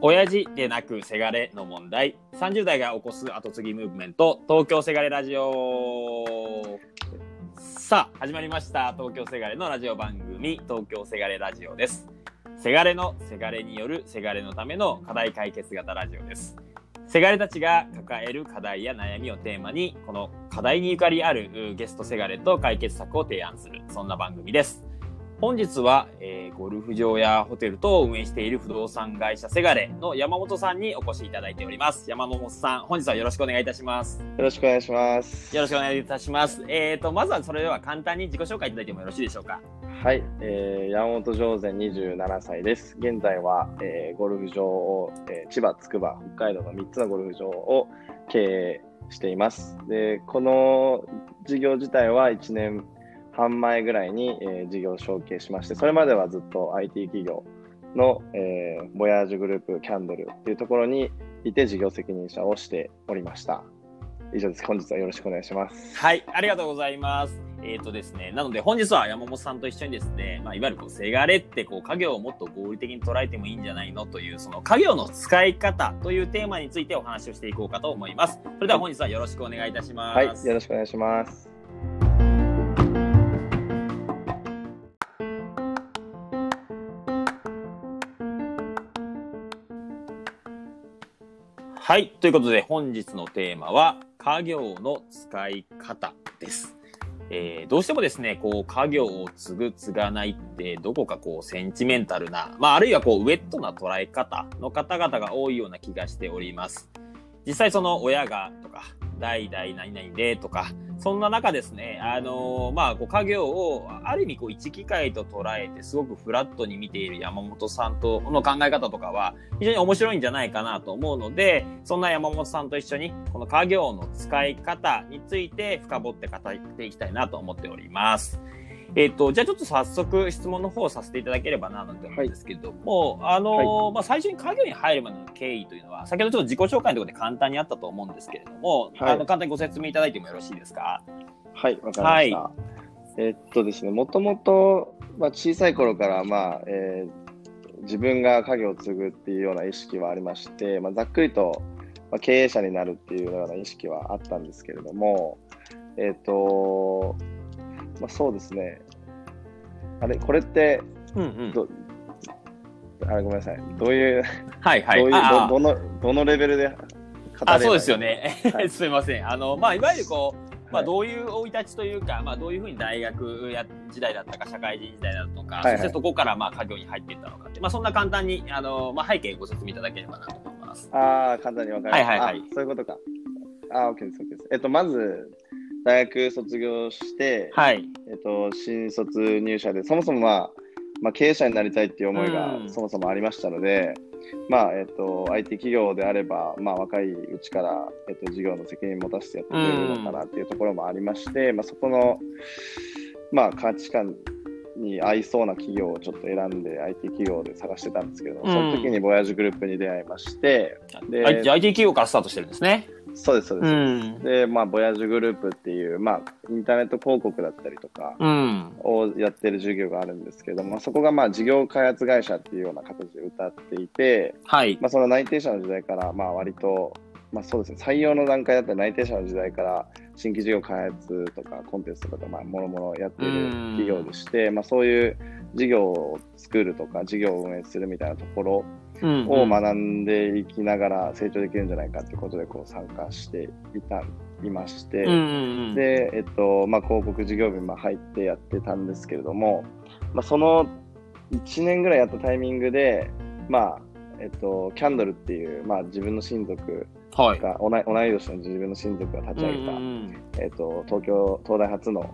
親父でなくせがれの問題。30代が起こす後継ぎムーブメント。東京せがれラジオ。さあ始まりました。東京せがれのラジオ番組。東京せがれラジオです。せがれのせがれによるせがれのための課題解決型ラジオです。せがれたちが抱える課題や悩みをテーマにこの課題にゆかりあるゲストせがれと解決策を提案する。そんな番組です。本日は、えー、ゴルフ場やホテル等を運営している不動産会社セガレの山本さんにお越しいただいております。山本さん、本日はよろしくお願いいたします。よろしくお願いします。よろしくお願いいたします。えっ、ー、と、まずはそれでは簡単に自己紹介いただいてもよろしいでしょうか？はい、えー、山本上善27歳です。現在は、えー、ゴルフ場を、えー、千葉、筑波、北海道の3つのゴルフ場を経営しています。で、この事業自体は1年半前ぐらいに、えー、事業承継しまして、それまではずっと IT 企業の、えー、ボヤージュグループキャンドルっていうところにいて事業責任者をしておりました。以上です。本日はよろしくお願いします。はい、ありがとうございます。えっ、ー、とですね、なので本日は山本さんと一緒にですね、まあ、いわゆるこう、せがれってこう、家業をもっと合理的に捉えてもいいんじゃないの？という、その家業の使い方というテーマについてお話をしていこうかと思います。それでは本日はよろしくお願いいたします。はい、よろしくお願いします。はい。ということで、本日のテーマは、家業の使い方です。えー、どうしてもですね、こう、家業を継ぐ、継がないって、どこかこう、センチメンタルな、まあ、あるいはこう、ウェットな捉え方の方々が多いような気がしております。実際その親がとか、代々何々でとか、そんな中ですね、あのー、まあ、こう家業をある意味こう一機会と捉えてすごくフラットに見ている山本さんとの考え方とかは非常に面白いんじゃないかなと思うので、そんな山本さんと一緒にこの家業の使い方について深掘って語っていきたいなと思っております。えっ、ー、と、じゃあちょっと早速質問の方をさせていただければな、なんて思うんですけども、はい、あの、はい、まあ、最初に家業に入るまでの経緯というのは、先ほどちょっと自己紹介のところで簡単にあったと思うんですけれども、はい、あの、簡単にご説明いただいてもよろしいですか？はい、わかりました。えー、っとですね、もともと、まあ、小さい頃から、まあ、えー、自分が家業を継ぐっていうような意識はありまして、まあ、ざっくりと、まあ、経営者になるっていうような意識はあったんですけれども、えっ、と、まあ、そうですね。あれ、これって、うんうん、どあごめんなさい。どういう、はいはい。どういうどどの、どのレベルであそうですよね。はい、すみません。あの、まあ、いわゆるこう、まあ、どういう生い立ちというか、まあ、どういうふうに大学や時代だったか、社会人時代だとか、はいはい、そしてそこから、まあ、家業に入っていったのかって、まあ、そんな簡単に、あの、まあ、背景ご説明いただければなと思います。ああ、簡単にわかりました。はいはいはい。そういうことか。ああ、OK です、OK です。えっと、まず、大学卒業して、はい、えっと、新卒入社で、そもそもまあ、まあ、経営者になりたいっていう思いがそもそもありましたので、うん、まあ、えっと、IT 企業であれば、まあ、若いうちから、えっと、事業の責任を持たせてやってくれるのかなっていうところもありまして、うん、まあ、そこの、まあ、価値観に合いそうな企業をちょっと選んで IT 企業で探してたんですけど、うん、その時にボヤージュグループに出会いまして、で IT 企業からスタートしてるんですね。そうです、そうです。うん、で、まあ、ボヤージュグループっていう、まあ、インターネット広告だったりとかをやってる授業があるんですけども、まあ、そこが、まあ、事業開発会社っていうような形で歌っていて、はい。まあ、その内定者の時代から、まあ、割と、まあ、そうですね、採用の段階だったら内定者の時代から、新規事業開発とかコンテストとか、まあ、もろもろやってる企業でして、まあ、そういう事業を作るとか、事業を運営するみたいなところを学んでいきながら成長できるんじゃないかっていうことでこう参加していたいまして、で、えっとまあ、広告事業部に入ってやってたんですけれども、まあ、その1年ぐらいやったタイミングで、まあえっと、キャンドルっていう、まあ、自分の親族が、はい、同い年の自分の親族が立ち上げた、えっと、東京東大初の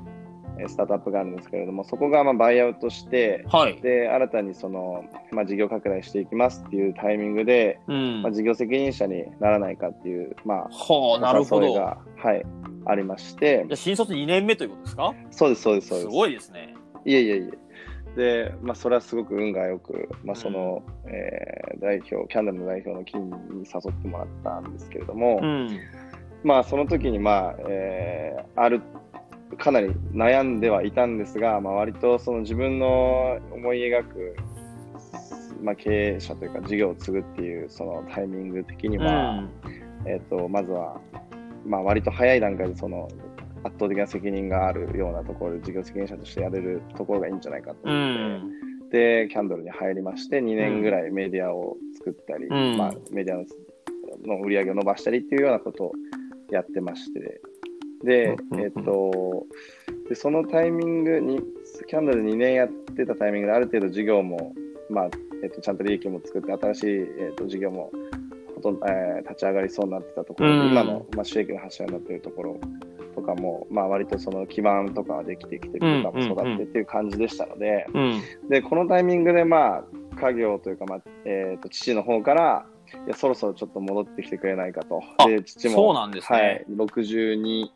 スタートアップがあるんですけれども、そこがまあバイアウトして、はい、で新たにその、まあ、事業拡大していきますっていうタイミングで、うん、まあ、事業責任者にならないかっていう、まあ、はあ、なるほどが、はい、ありまして。新卒2年目ということですか？そうです、そうです、そうです。すごいですね。いえいえいえ。で、まあ、それはすごく運がよく、まあ、その、うん、えー、代表、キャンドルの代表の金に誘ってもらったんですけれども、うん、まあ、その時に、まあ、えー、あるかなり悩んではいたんですが、まあ、割とその自分の思い描く、まあ、経営者というか事業を継ぐっていうそのタイミング的には、うん、えーと、まずは、まあ、割と早い段階でその圧倒的な責任があるようなところで事業責任者としてやれるところがいいんじゃないかと思って、うん、でキャンドルに入りまして2年ぐらいメディアを作ったり、うん、まあ、メディアの売り上げを伸ばしたりっていうようなことをやってまして。で、えっと、でそのタイミングに、キャンドル2年やってたタイミングで、ある程度事業も、まあ、えっと、ちゃんと利益も作って、新しい、えっと、事業もほとんど、えー、立ち上がりそうになってたところで、今の、まあ、収益の柱になっているところとかも、まあ、割とその基盤とかはできてきてるとかも育ってっていう感じでしたので、で、このタイミングで、まあ、家業というか、まあ、えっ、と、父の方から、いや、そろそろちょっと戻ってきてくれないかと。で、父も、そうなんですね。はい、62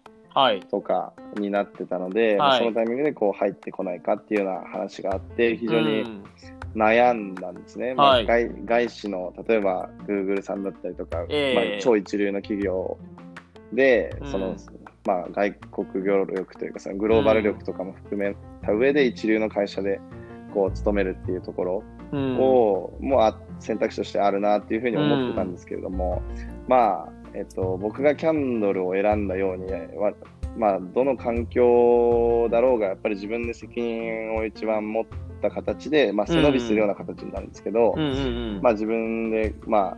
とかになってたので、はい、そのタイミングでこう入ってこないかっていうような話があって、非常に悩んだんですね。うん、まあ、外外資の、例えば Google さんだったりとか、えー、まあ、超一流の企業で、その、うん、まあ、外国業力というか、そのグローバル力とかも含めた上で一流の会社でこう勤めるっていうところを、うん、もう選択肢としてあるなっていうふうに思ってたんですけれども、まあ、えっと、僕がキャンドルを選んだように、まあ、どの環境だろうが、やっぱり自分で責任を一番持った形で、まあ、背伸びするような形になるんですけど、まあ、自分で、まあ、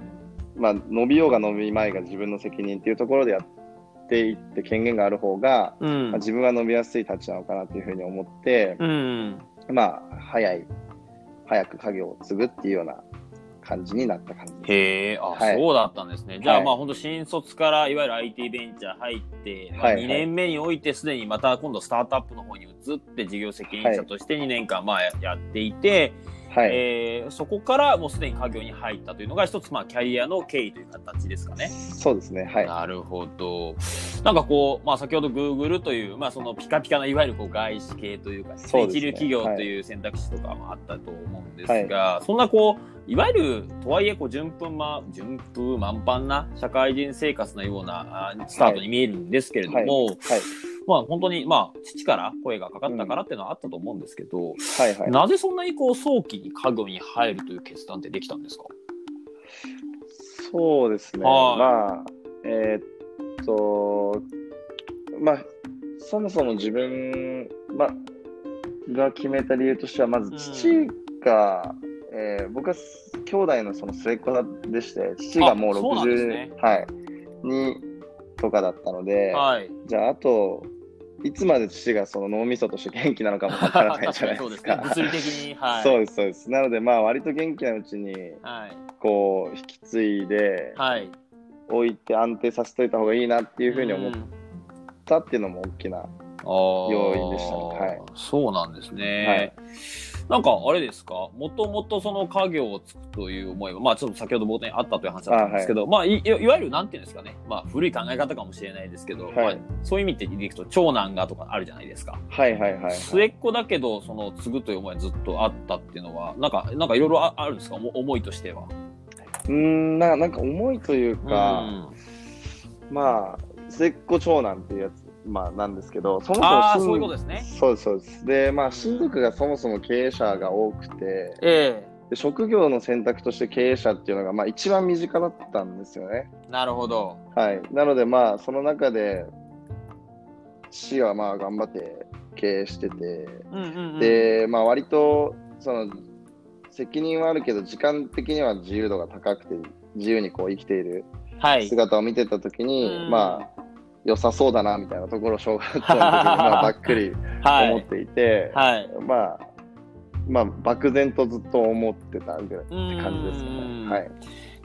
まあ、伸びようが伸びまいが自分の責任っていうところでやっていって権限がある方が、うん、まあ、自分が伸びやすい立ちなのかなっていうふうに思って、うん、まあ、早い、早く家業を継ぐっていうような感じになった感じへえ、あ、はい、そうだったんですね。じゃあ、まあ本当新卒からいわゆる IT ベンチャー入って、まあ、2年目においてすでにまた今度スタートアップの方に移って事業責任者として2年間まあやっていて、はい、えー、そこからもうすでに家業に入ったというのが一つ、まあ、キャリアの経緯という形ですかね。そうですね。はい。なるほど。なんかこう、まあ、先ほどグーグルという、まあ、そのピカピカないわゆるこう外資系というか、ね、一流企業という選択肢とかもあったと思うんですが、はい、そんなこう、いわゆる、とはいえ、こう、順風ま、順風満帆な社会人生活のようなスタートに見えるんですけれども、はいはいまあ本当に、まあ父から声がかかったからっていうのはあったと思うんですけど、うん、はいはい、なぜそんなにこう早期に家具に入るという決断ってできたんですか？そうですね。まあ、えー、っと、まあ、そもそも自分、まあ、が決めた理由としては、まず父が、うん、えー、僕は兄弟のその末っ子でして、父がもう60、ね、はい、にとかだったので、はい、じゃああといつまで父がその脳みそとして元気なのかもわからないじゃないですか。物理的に、はい、そうです、そうです。なので、まあ、割と元気なうちに、はい、こう、引き継いで、はい、置いて安定させといた方がいいなっていうふうに思ったっていうのも大きな要因でしたね。はい、そうなんですね。はいなんかあれですか？もともとその家業をつくという思いは、まあちょっと先ほど冒頭にあったという話だったんですけど、あはい、まあいいわゆるなんていうんですかね、まあ古い考え方かもしれないですけど、はい、まあ、そういう意味でいくと長男がとかあるじゃないですか。はいはいはい、はい、末っ子だけど、その継ぐという思いはずっとあったっていうのは、なんか、なんかいろいろあるんですか？思いとしては。うんな、なんか思いというか、うまあ、末っ子長男っていうやつまあ、なんですけど、そもそもそういうことですね。そうです、そうです。で、まあ、親族がそもそも経営者が多くて、えー、で職業の選択として経営者っていうのが、まあ、一番身近だったんですよね。なるほど。はい。なので、まあ、その中で、市はまあ、頑張って経営してて、うんうんうん、で、まあ、割と、その、責任はあるけど、時間的には自由度が高くて、自由にこう生きている姿を見てたときに、はい、まあ、良さそうだなみたいなところを小学校の時にまあばっくり 思っていて、はい、まあまあ漠然とずっと思ってたぐらいって感じですね。はい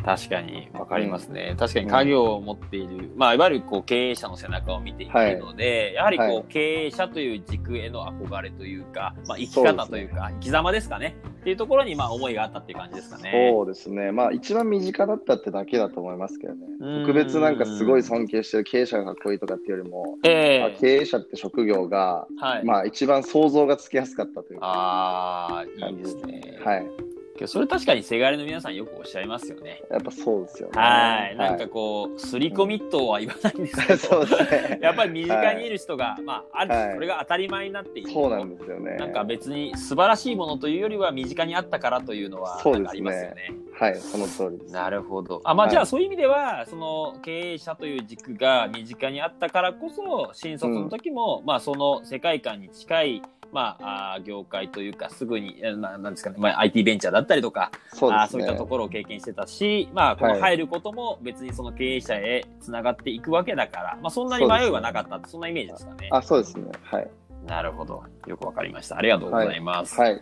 確かに、わかりますね。うん、確かに家業を持っている、まあ、いわゆるこう経営者の背中を見ているので、はい、やはりこう、はい、経営者という軸への憧れというか、まあ、生き方というか、うね、生き様ですかね。っていうところに、まあ、思いがあったっていう感じですかね。そうですね。まあ、一番身近だったってだけだと思いますけどね。特別なんかすごい尊敬してる経営者がかっこいいとかっていうよりも、えーまあ、経営者って職業が、はい、まあ、一番想像がつきやすかったというか。ああ、いいですね。はい。それ確かにせがれの皆さんよくおっしゃいますよね。やっぱそうですよね。はい。なんかこう、すり込みとは言わないんですけど、そうですね。やっぱり身近にいる人が、はい、まあ、ある、はい、それが当たり前になっている。そうなんですよね。なんか別に素晴らしいものというよりは身近にあったからというのは、そうですね。はい、その通りです。なるほど。あ、まあ、じゃあそういう意味では、その経営者という軸が身近にあったからこそ、新卒の時も、うん、まあその世界観に近い、まあ、あ業界というか、すぐに、ななんですかね、まあ、IT ベンチャーだったりとか、そう、ね,、あそういったところを経験してたし、まあ、この入ることも別にその経営者へつながっていくわけだから、まあ、そんなに迷いはなかったそ、ね、そんなイメージですかね。あ、そうですね。はい。なるほど。よくわかりました。ありがとうございます。はい。はい、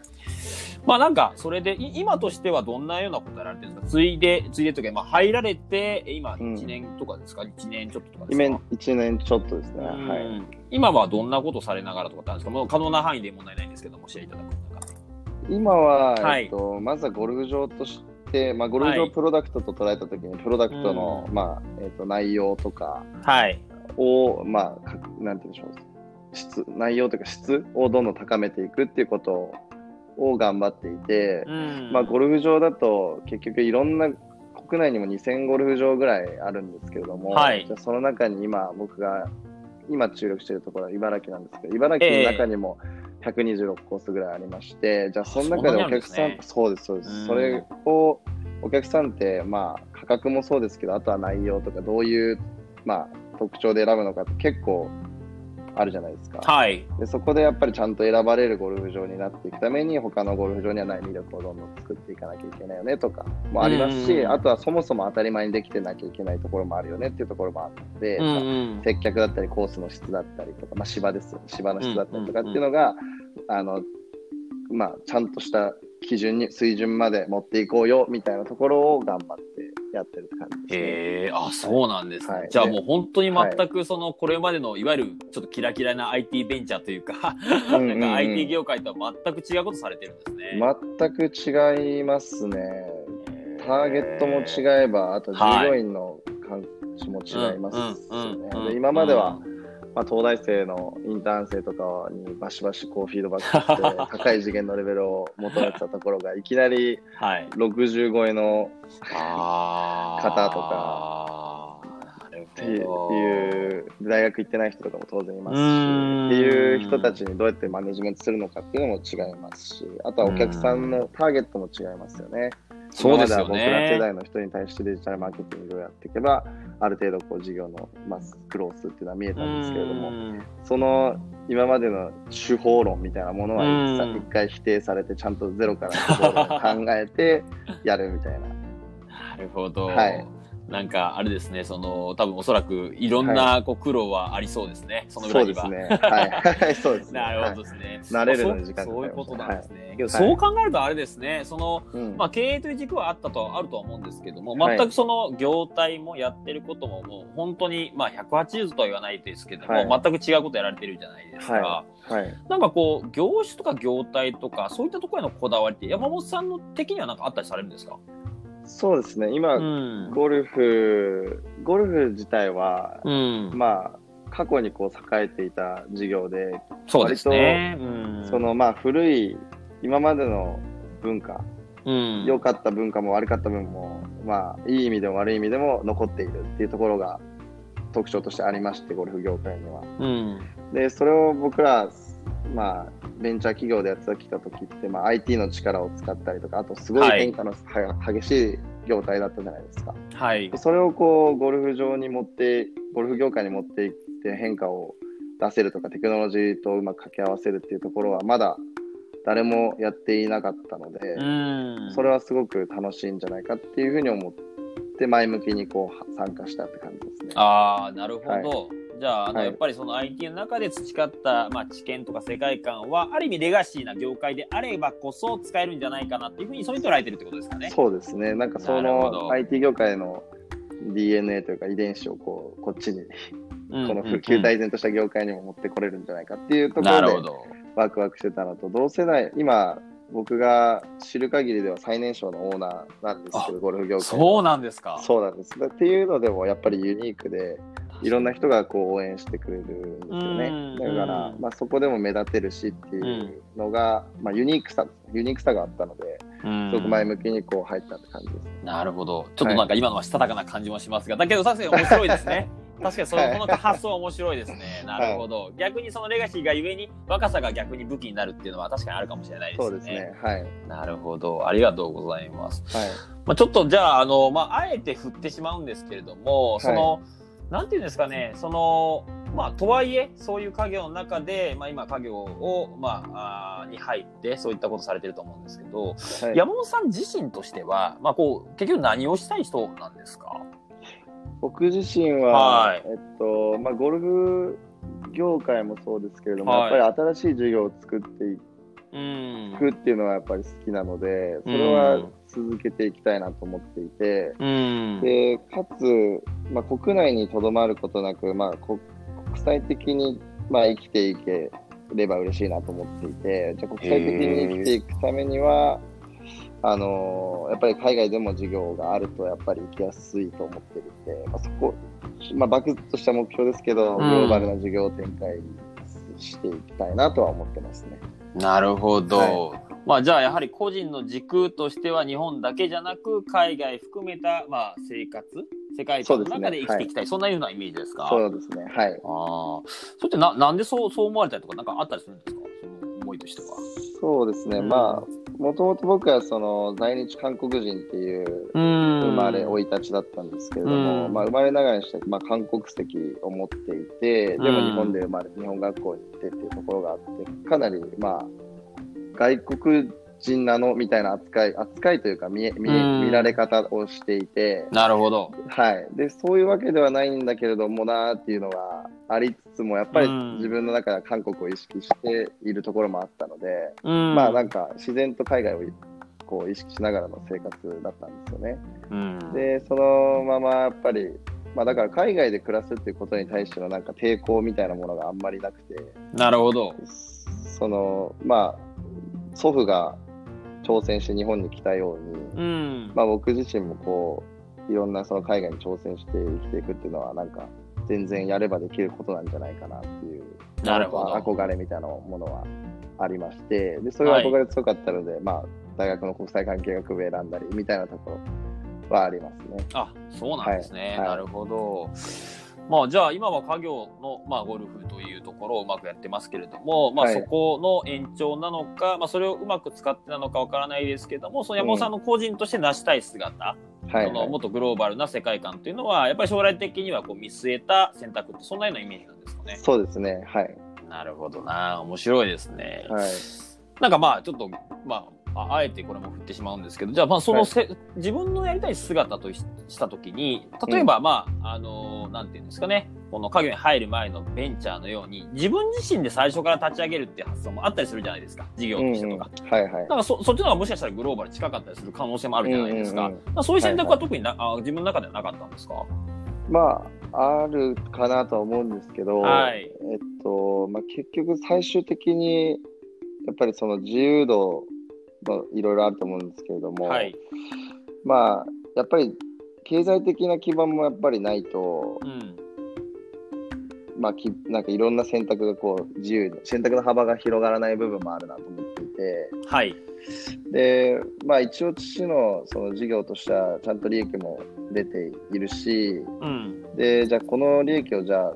まあなんか、それで、今としてはどんなようなことやられてるんですか？ついで、ついでというか、まあ入られて、今1年とかですか、うん、?1 年ちょっととかですか ?1 年ちょっとですね。はい。今はどんなことされながらとかってあるんですか？もう可能な範囲で問題ないんですけども、教えていただく今は、はい、えっと、まずはゴルフ場として、まあ、ゴルフ場プロダクトと捉えたときに、プロダクトの、まあ、えっと、内容とかを、はい、まあ、なんて言うんでしょう。質、内容というか質をどんどん高めていくっていうことを頑張っていて、うん、まあゴルフ場だと結局いろんな国内にも2000ゴルフ場ぐらいあるんですけれども、はい、じゃその中に今僕が今注力しているところは茨城なんですけど茨城の中にも126コースぐらいありまして、えー、じゃあその中でお客さん、ね、そうですそうです、うん、それをお客さんってまあ価格もそうですけどあとは内容とかどういうまあ特徴で選ぶのかって結構あるじゃないですか。はい。で、そこでやっぱりちゃんと選ばれるゴルフ場になっていくために、他のゴルフ場にはない魅力をどんどん作っていかなきゃいけないよねとかもありますし、あとはそもそも当たり前にできてなきゃいけないところもあるよねっていうところもあって、うんうん、接客だったりコースの質だったりとか、まあ、芝です芝の質だったりとかっていうのが、あの、まあ、ちゃんとした基準に、水準まで持っていこうよみたいなところを頑張ってやってるって感じ。へえ、あ、そうなんですね。はい、じゃあもう本当に全くその、これまでのいわゆるちょっとキラキラな IT ベンチャーというか、なんか IT 業界とは全く違うことされてるんですね。全く違いますね。ターゲットも違えば、あと従業員の感じも違いますね。今までは、うんまあ、東大生のインターン生とかにバシバシこうフィードバックして高い次元のレベルを求めてたところがいきなり60超えの方とかっていう大学行ってない人とかも当然いますしっていう人たちにどうやってマネジメントするのかっていうのも違いますしあとはお客さんのターゲットも違いますよね。そうですよね。僕ら世代の人に対してデジタルマーケティングをやっていけば、ある程度こう事業の、まあ、クロースっていうのは見えたんですけれども、その今までの手法論みたいなものは一回否定されて、ちゃんとゼロから考えてやるみたいな。なるほど。はい。なんか、あれですね、その、多分おそらく、いろんな、こう、苦労はありそうですね、その裏には。そうですね。はい。そうですね。なるほどですね。慣れるのに時間そういうことなんですね。けど、そう考えるとあれですね、その、まあ、経営という軸はあったと、あるとは思うんですけども、全くその業態もやってることも、もう、本当に、まあ、180度とは言わないですけども、全く違うことやられてるじゃないですか。はい。なんかこう、業種とか業態とか、そういったところへのこだわりって、山本さんの的には何かあったりされるんですか？そうですね、今、うん、ゴルフ、ゴルフ自体は、うん、まあ、過去にこう栄えていた事業で、そうですね。割と、そのまあ古い、今までの文化、良、うん、かった文化も悪かった分も、まあ、いい意味でも悪い意味でも残っているっていうところが特徴としてありまして、ゴルフ業界には。うん、で、それを僕ら、まあ、ベンチャー企業でやってきた時って、まあ、IT の力を使ったりとか、あとすごい変化の、はい、激しい業態だったじゃないですか。はい。それをこう、ゴルフ場に持って、ゴルフ業界に持っていって変化を出せるとか、テクノロジーとうまく掛け合わせるっていうところは、まだ誰もやっていなかったので、それはすごく楽しいんじゃないかっていうふうに思って、前向きにこう参加したって感じですね。ああ、なるほど。はいじゃあ、あの、はい、やっぱりその IT の中で培った、まあ、知見とか世界観は、ある意味レガシーな業界であればこそ使えるんじゃないかなっていうふうに、そういう捉えてるってことですかね。そうですね。なんかその IT 業界の DNA というか遺伝子をこう、こっちに、この普及大前とした業界にも持ってこれるんじゃないかっていうところで、ワクワクしてたのと、同世代、今、僕が知る限りでは最年少のオーナーなんですけど、ゴルフ業界。そうなんですか。そうなんです。っていうのでもやっぱりユニークで、いろんな人がこう応援してくれるんですよね。だから、まあ、そこでも目立てるしっていうのが、まあ、ユニークさ、ユニークさがあったので、すごく前向きにこう入ったって感じです。なるほど。ちょっとなんか今のはしたたかな感じもしますが、だけど確かに面白いですね。確かにそのこの発想面白いですね。なるほど、はい、逆にそのレガシーがゆえに若さが逆に武器になるっていうのは確かにあるかもしれないですね。そうですね。はい。なるほど。ありがとうございます。はい。まあちょっとじゃあ、あの、まああえて振ってしまうんですけれども、その、はい、なんていうんですかね、その、まあ、とはいえ、そういう家業の中で、まあ、今、家業を、まあ、あに入って、そういったことされてると思うんですけど、はい、山本さん自身としては、まあ、こう、結局何をしたい人なんですか？僕自身は、はい、えっと、まあ、ゴルフ業界もそうですけれども、はい、やっぱり新しい授業を作っていくっていうのはやっぱり好きなので、それは続けていきたいなと思っていて、で、かつ、まあ、国内にとどまることなく、まあ、国際的に、まあ、生きていければ嬉しいなと思っていて、じゃあ国際的に生きていくためには、あのやっぱり海外でも授業があるとやっぱり行きやすいと思ってるんで、まあ、そこ、まあ、バクッとした目標ですけど、グローバルな授業を展開していきたいなとは思ってますね。なるほど。はい、まあ、じゃあやはり個人の軸としては日本だけじゃなく海外含めた、まあ、生活世界の中で生きていきたい、そ、ねはい、そんなようなイメージですか？そうですね。はい。ああ。それってな、なんでそう、そう思われたりとか、なんかあったりするんですか？その思いとしては。そうですね。うん、まあ、もともと僕はその在日韓国人っていう生まれ生い立ちだったんですけれども、まあ生まれながらにして、まあ、韓国籍を持っていて、でも日本で生まれ、日本学校に行ってっていうところがあって、かなりまあ外国人なのみたいな扱い、扱いというか見見見られ方をしていて、なるほど。はい。で、そういうわけではないんだけれどもなっていうのがありつつも、やっぱり自分の中では韓国を意識しているところもあったので、まあなんか自然と海外をこう意識しながらの生活だったんですよね。で、そのままやっぱり、まあだから海外で暮らすっていうことに対してのなんか抵抗みたいなものがあんまりなくて。なるほど。その、まあ、祖父が挑戦して日本に来たように、うん、まあ、僕自身もこういろんなその海外に挑戦して生きていくっていうのはなんか全然やればできることなんじゃないかなっていうなるほど。憧れみたいなものはありましてでそういう憧れ強かったので、はい、まあ、大学の国際関係学部選んだりみたいなところはありますね。あそうなんですね、はい、なるほど。まあ、じゃあ今は家業の、まあ、ゴルフというところをうまくやってますけれども、まあ、そこの延長なのか、はい、まあ、それをうまく使ってなのかわからないですけどもその山本さんの個人として成したい姿、うん、そのもっとグローバルな世界観というのはやっぱり将来的にはこう見据えた選択ってそんなようなイメージなんですかね。そうですね。はい。なるほどな。面白いですね。はい、なんかまあちょっとまあああえてこれも振ってしまうんですけど、じゃあ、まあ、そのせ、はい、自分のやりたい姿としたときに、例えば、まあ、あの、なんていうんですかね、この家業に入る前のベンチャーのように、自分自身で最初から立ち上げるっていう発想もあったりするじゃないですか、事業としてとか。うん。うん、はいはい。だからそ、そっちの方がもしかしたらグローバル近かったりする可能性もあるじゃないですか。うんうんうん、そういう選択は特にな、はいはい、あ自分の中ではなかったんですか？まあ、あるかなとは思うんですけど、はい、えっと、まあ、結局最終的に、やっぱりその自由度まあ、いろいろあると思うんですけれども、はい、まあやっぱり経済的な基盤もやっぱりないと、うん、まあ、きなんかいろんな選択がこう自由に選択の幅が広がらない部分もあるなと思っていて、はい、でまあ一応父のその事業としてはちゃんと利益も出ているし、うん、でじゃあこの利益をじゃあ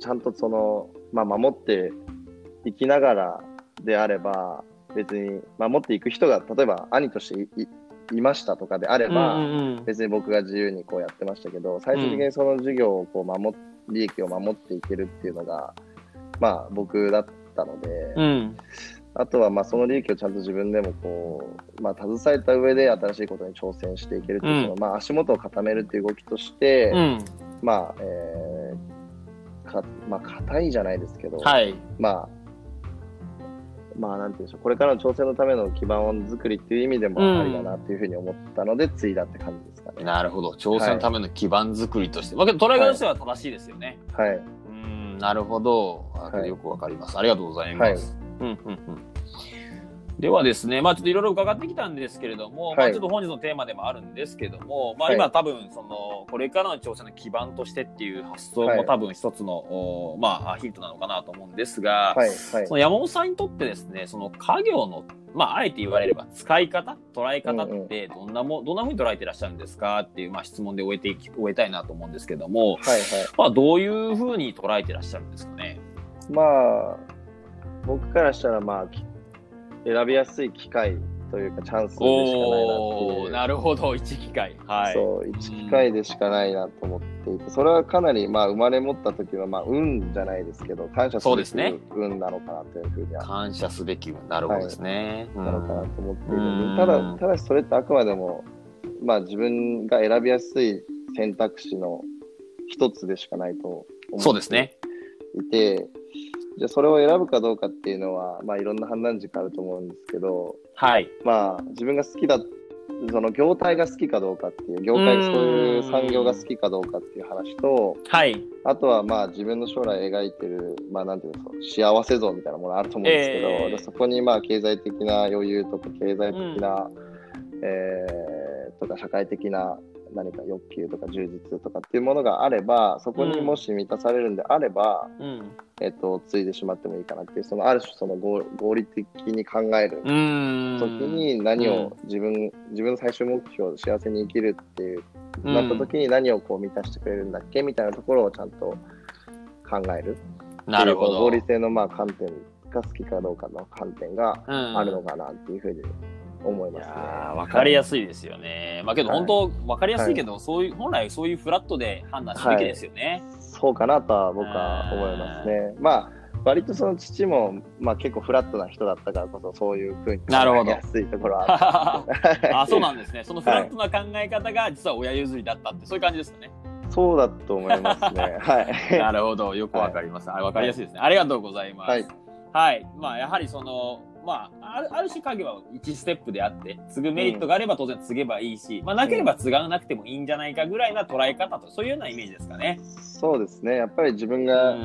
ちゃんとその、まあ、守っていきながらであれば別に守っていく人が例えば兄としていましたとかであれば、別に僕が自由にこうやってましたけど最終的にその授業をこう守利益を守っていけるっていうのがまあ僕だったので、うん、あとはまあその利益をちゃんと自分でもこう、まあ、携えた上で新しいことに挑戦していけるっていうのは、うん、まあ、足元を固めるっていう動きとして、うん、まあ、えー、かまあ硬いじゃないですけど、はい、まあまあ、なんていうんでしょう、これからの挑戦のための基盤作りっていう意味でもありだなっていうふうに思ったので、継いだって感じですかね。なるほど。挑戦のための基盤作りとして。まあ、けど、捉え方としては正しいですよね。はい。うん、なるほど。よくわかります。ありがとうございます。はい、うん、うん、うん。ではですね、まあちょっといろいろ伺ってきたんですけれども、はい、まあちょっと本日のテーマでもあるんですけども、まあ今多分その、これからの挑戦の基盤としてっていう発想も多分一つの、はい、まあヒントなのかなと思うんですが、はい。はい、その山本さんにとってですね、その家業の、まああえて言われれば使い方、捉え方ってどんなも、うんうん、どんなふうに捉えてらっしゃるんですか？っていう、まあ質問で終えて終えたいなと思うんですけども、はいはい、まあどういうふうに捉えてらっしゃるんですかね？まあ、僕からしたらまあ選びやすい機会というかチャンスでしかないなっていう。なるほど、一機会。はい。そう、一機会でしかないなと思っていて、それはかなり、まあ、生まれ持った時は、まあ、運じゃないですけど、感謝すべき運なのかなというふうには。感謝すべき運、なるほどですね。はい、なのかなと思っているので、ただ、ただしそれってあくまでも、まあ、自分が選びやすい選択肢の一つでしかないと思っていて、そうですね。いて、じゃあそれを選ぶかどうかっていうのは、まあいろんな判断軸あると思うんですけど、はい。まあ自分が好きだ、その業態が好きかどうかっていう、業界そういう産業が好きかどうかっていう話と、はい。あとはまあ自分の将来描いてる、まあなんていうの、幸せ像みたいなものあると思うんですけど、えー、そこにまあ経済的な余裕とか経済的な、うん、えー、とか社会的な何か欲求とか充実とかっていうものがあればそこにもし満たされるんであれば、うん、えっと、継いでしまってもいいかなっていうそのある種その合合理的に考える時に何を自分自分の最終目標幸せに生きるっていうなった時に何をこう満たしてくれるんだっけみたいなところをちゃんと考える。なるほど。合理性のまあ観点が好きかどうかの観点があるのかなっていうふうに思いますね。わかりやすいですよね。まあけど本当、わかりやすいけど、はい、そういう、本来そういうフラットで判断すべきですよね、はい。そうかなとは僕は思いますね。まあ、割とその父も、まあ、結構フラットな人だったからこそそういうふうに考えやすいところはあ あそうなんですね。そのフラットな考え方が実は親譲りだったってそういう感じですかね。そうだと思いますね。はい。なるほど。よくわかります、はい、わかりやすいですね。ありがとうございます。はい、はい、まあやはりそのまあ、あるある種影は1ステップであって、継ぐメリットがあれば当然継げばいいし、うん、まあ、なければ継がなくてもいいんじゃないかぐらいな捉え方と、そういうようなイメージですかね。そうですね。やっぱり自分が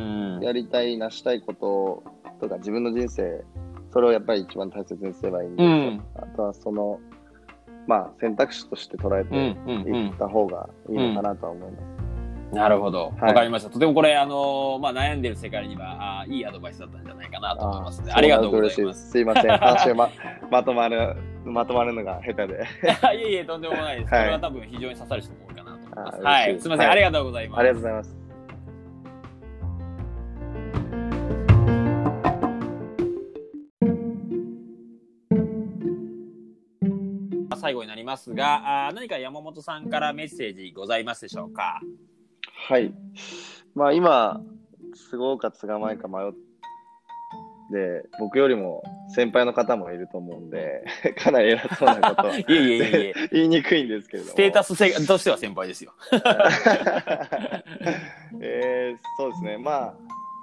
やりたい、成したいこととか、自分の人生、それをやっぱり一番大切にすればいいんで、うん、あとはその、まあ、選択肢として捉えていった方がいいのかなとは思います。なるほど。わ、かりました。とてもこれ、あのー、まあ、悩んでる世界には、あいいアドバイスだったんじゃないかなと思いますので、ありがとうございます。すいません。話ま、まとまる、まとまるのが下手で。いえいえ、とんでもないです。これは多分非常に刺さる人も多いかなと思います。はい。すみません、ありがとうございます。ありがとうございます。最後になりますが、あ何か山本さんからメッセージございますでしょうか？はい。まあ今、都合か都合まいか迷って、僕よりも先輩の方もいると思うんで、かなり偉そうなことは いえいえいえ 言いにくいんですけれども。ステータスとしては先輩ですよ。えー、そうですね。まあ、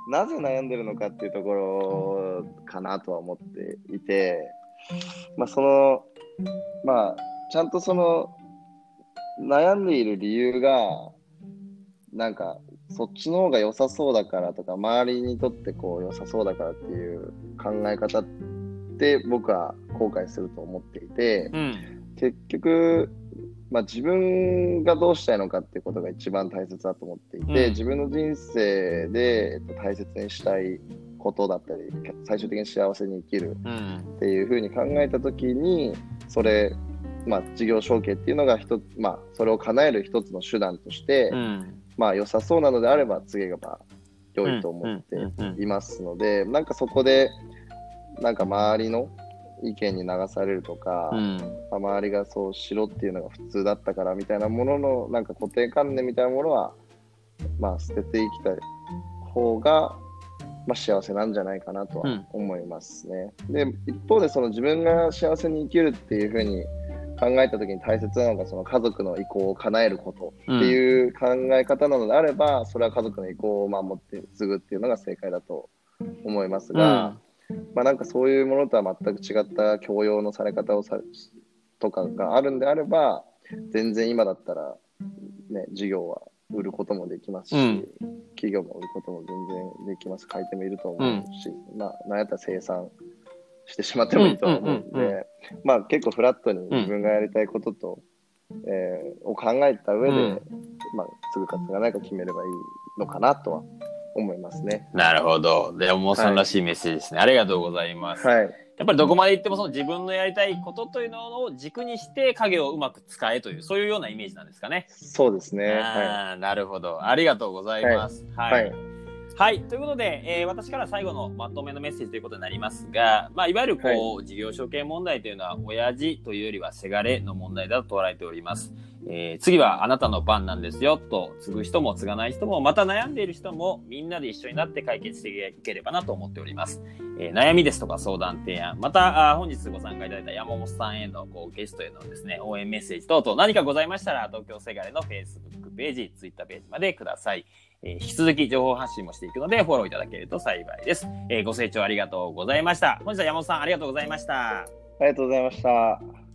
なぜ悩んでるのかっていうところかなとは思っていて、まあ、そのまあ、ちゃんとその、悩んでいる理由が、なんか、そっちの方が良さそうだからとか、周りにとってこう良さそうだからっていう考え方って僕は後悔すると思っていて、うん、結局、まあ、自分がどうしたいのかっていうことが一番大切だと思っていて、うん、自分の人生で、えっと、大切にしたいことだったり最終的に幸せに生きるっていうふうに考えた時にそれまあ事業承継っていうのが一つまあそれを叶える一つの手段として、うん、まあ良さそうなのであれば次がまあ良いと思っていますので、なんかそこでなんか周りの意見に流されるとか、うん、まあ、周りがそうしろっていうのが普通だったからみたいなもののなんか固定観念みたいなものはまあ捨てていきたい方がまあ、幸せなんじゃないかなとは思いますね。うん、で一方でその自分が幸せに生きるっていうふうに考えた時に大切なのがその家族の意向を叶えることっていう考え方なのであれば、うん、それは家族の意向を守って継ぐっていうのが正解だと思いますが、うん、まあ、なんかそういうものとは全く違った教養のされ方をさとかがあるんであれば全然今だったら、ね、授業は売ることもできますし、うん、企業も売ることも全然できます。買い手もいると思うし、うん、まあ、なんやったら生産してしまってもいいと思うので、まあ結構フラットに自分がやりたいことと、うん、えー、を考えた上で、うん、まあ、継ぐか継がないか決めればいいのかなとは思いますね。なるほど。で、もさんらしいメッセージですね。はい、ありがとうございます。はい。やっぱりどこまで行ってもその自分のやりたいことというのを軸にして影をうまく使えという、そういうようなイメージなんですかね。そうですね。はい、なるほど。ありがとうございます。はい、はいはい。ということで、えー、私から最後のまとめのメッセージということになりますが、まあ、いわゆるこう、はい、事業承継問題というのは、親父というよりはせがれの問題だと捉えております。えー、次はあなたの番なんですよと、継ぐ人も継がない人も、また悩んでいる人も、みんなで一緒になって解決していければなと思っております。えー、悩みですとか相談提案、また、あ本日ご参加いただいた山本さんへのこうゲストへのですね、応援メッセージ等々何かございましたら、東京せがれの Facebook ページ、Twitter ページまでください。えー、引き続き情報発信もしていくので、フォローいただけると幸いです。えー、ご清聴ありがとうございました。本日は山本さんありがとうございました。ありがとうございました。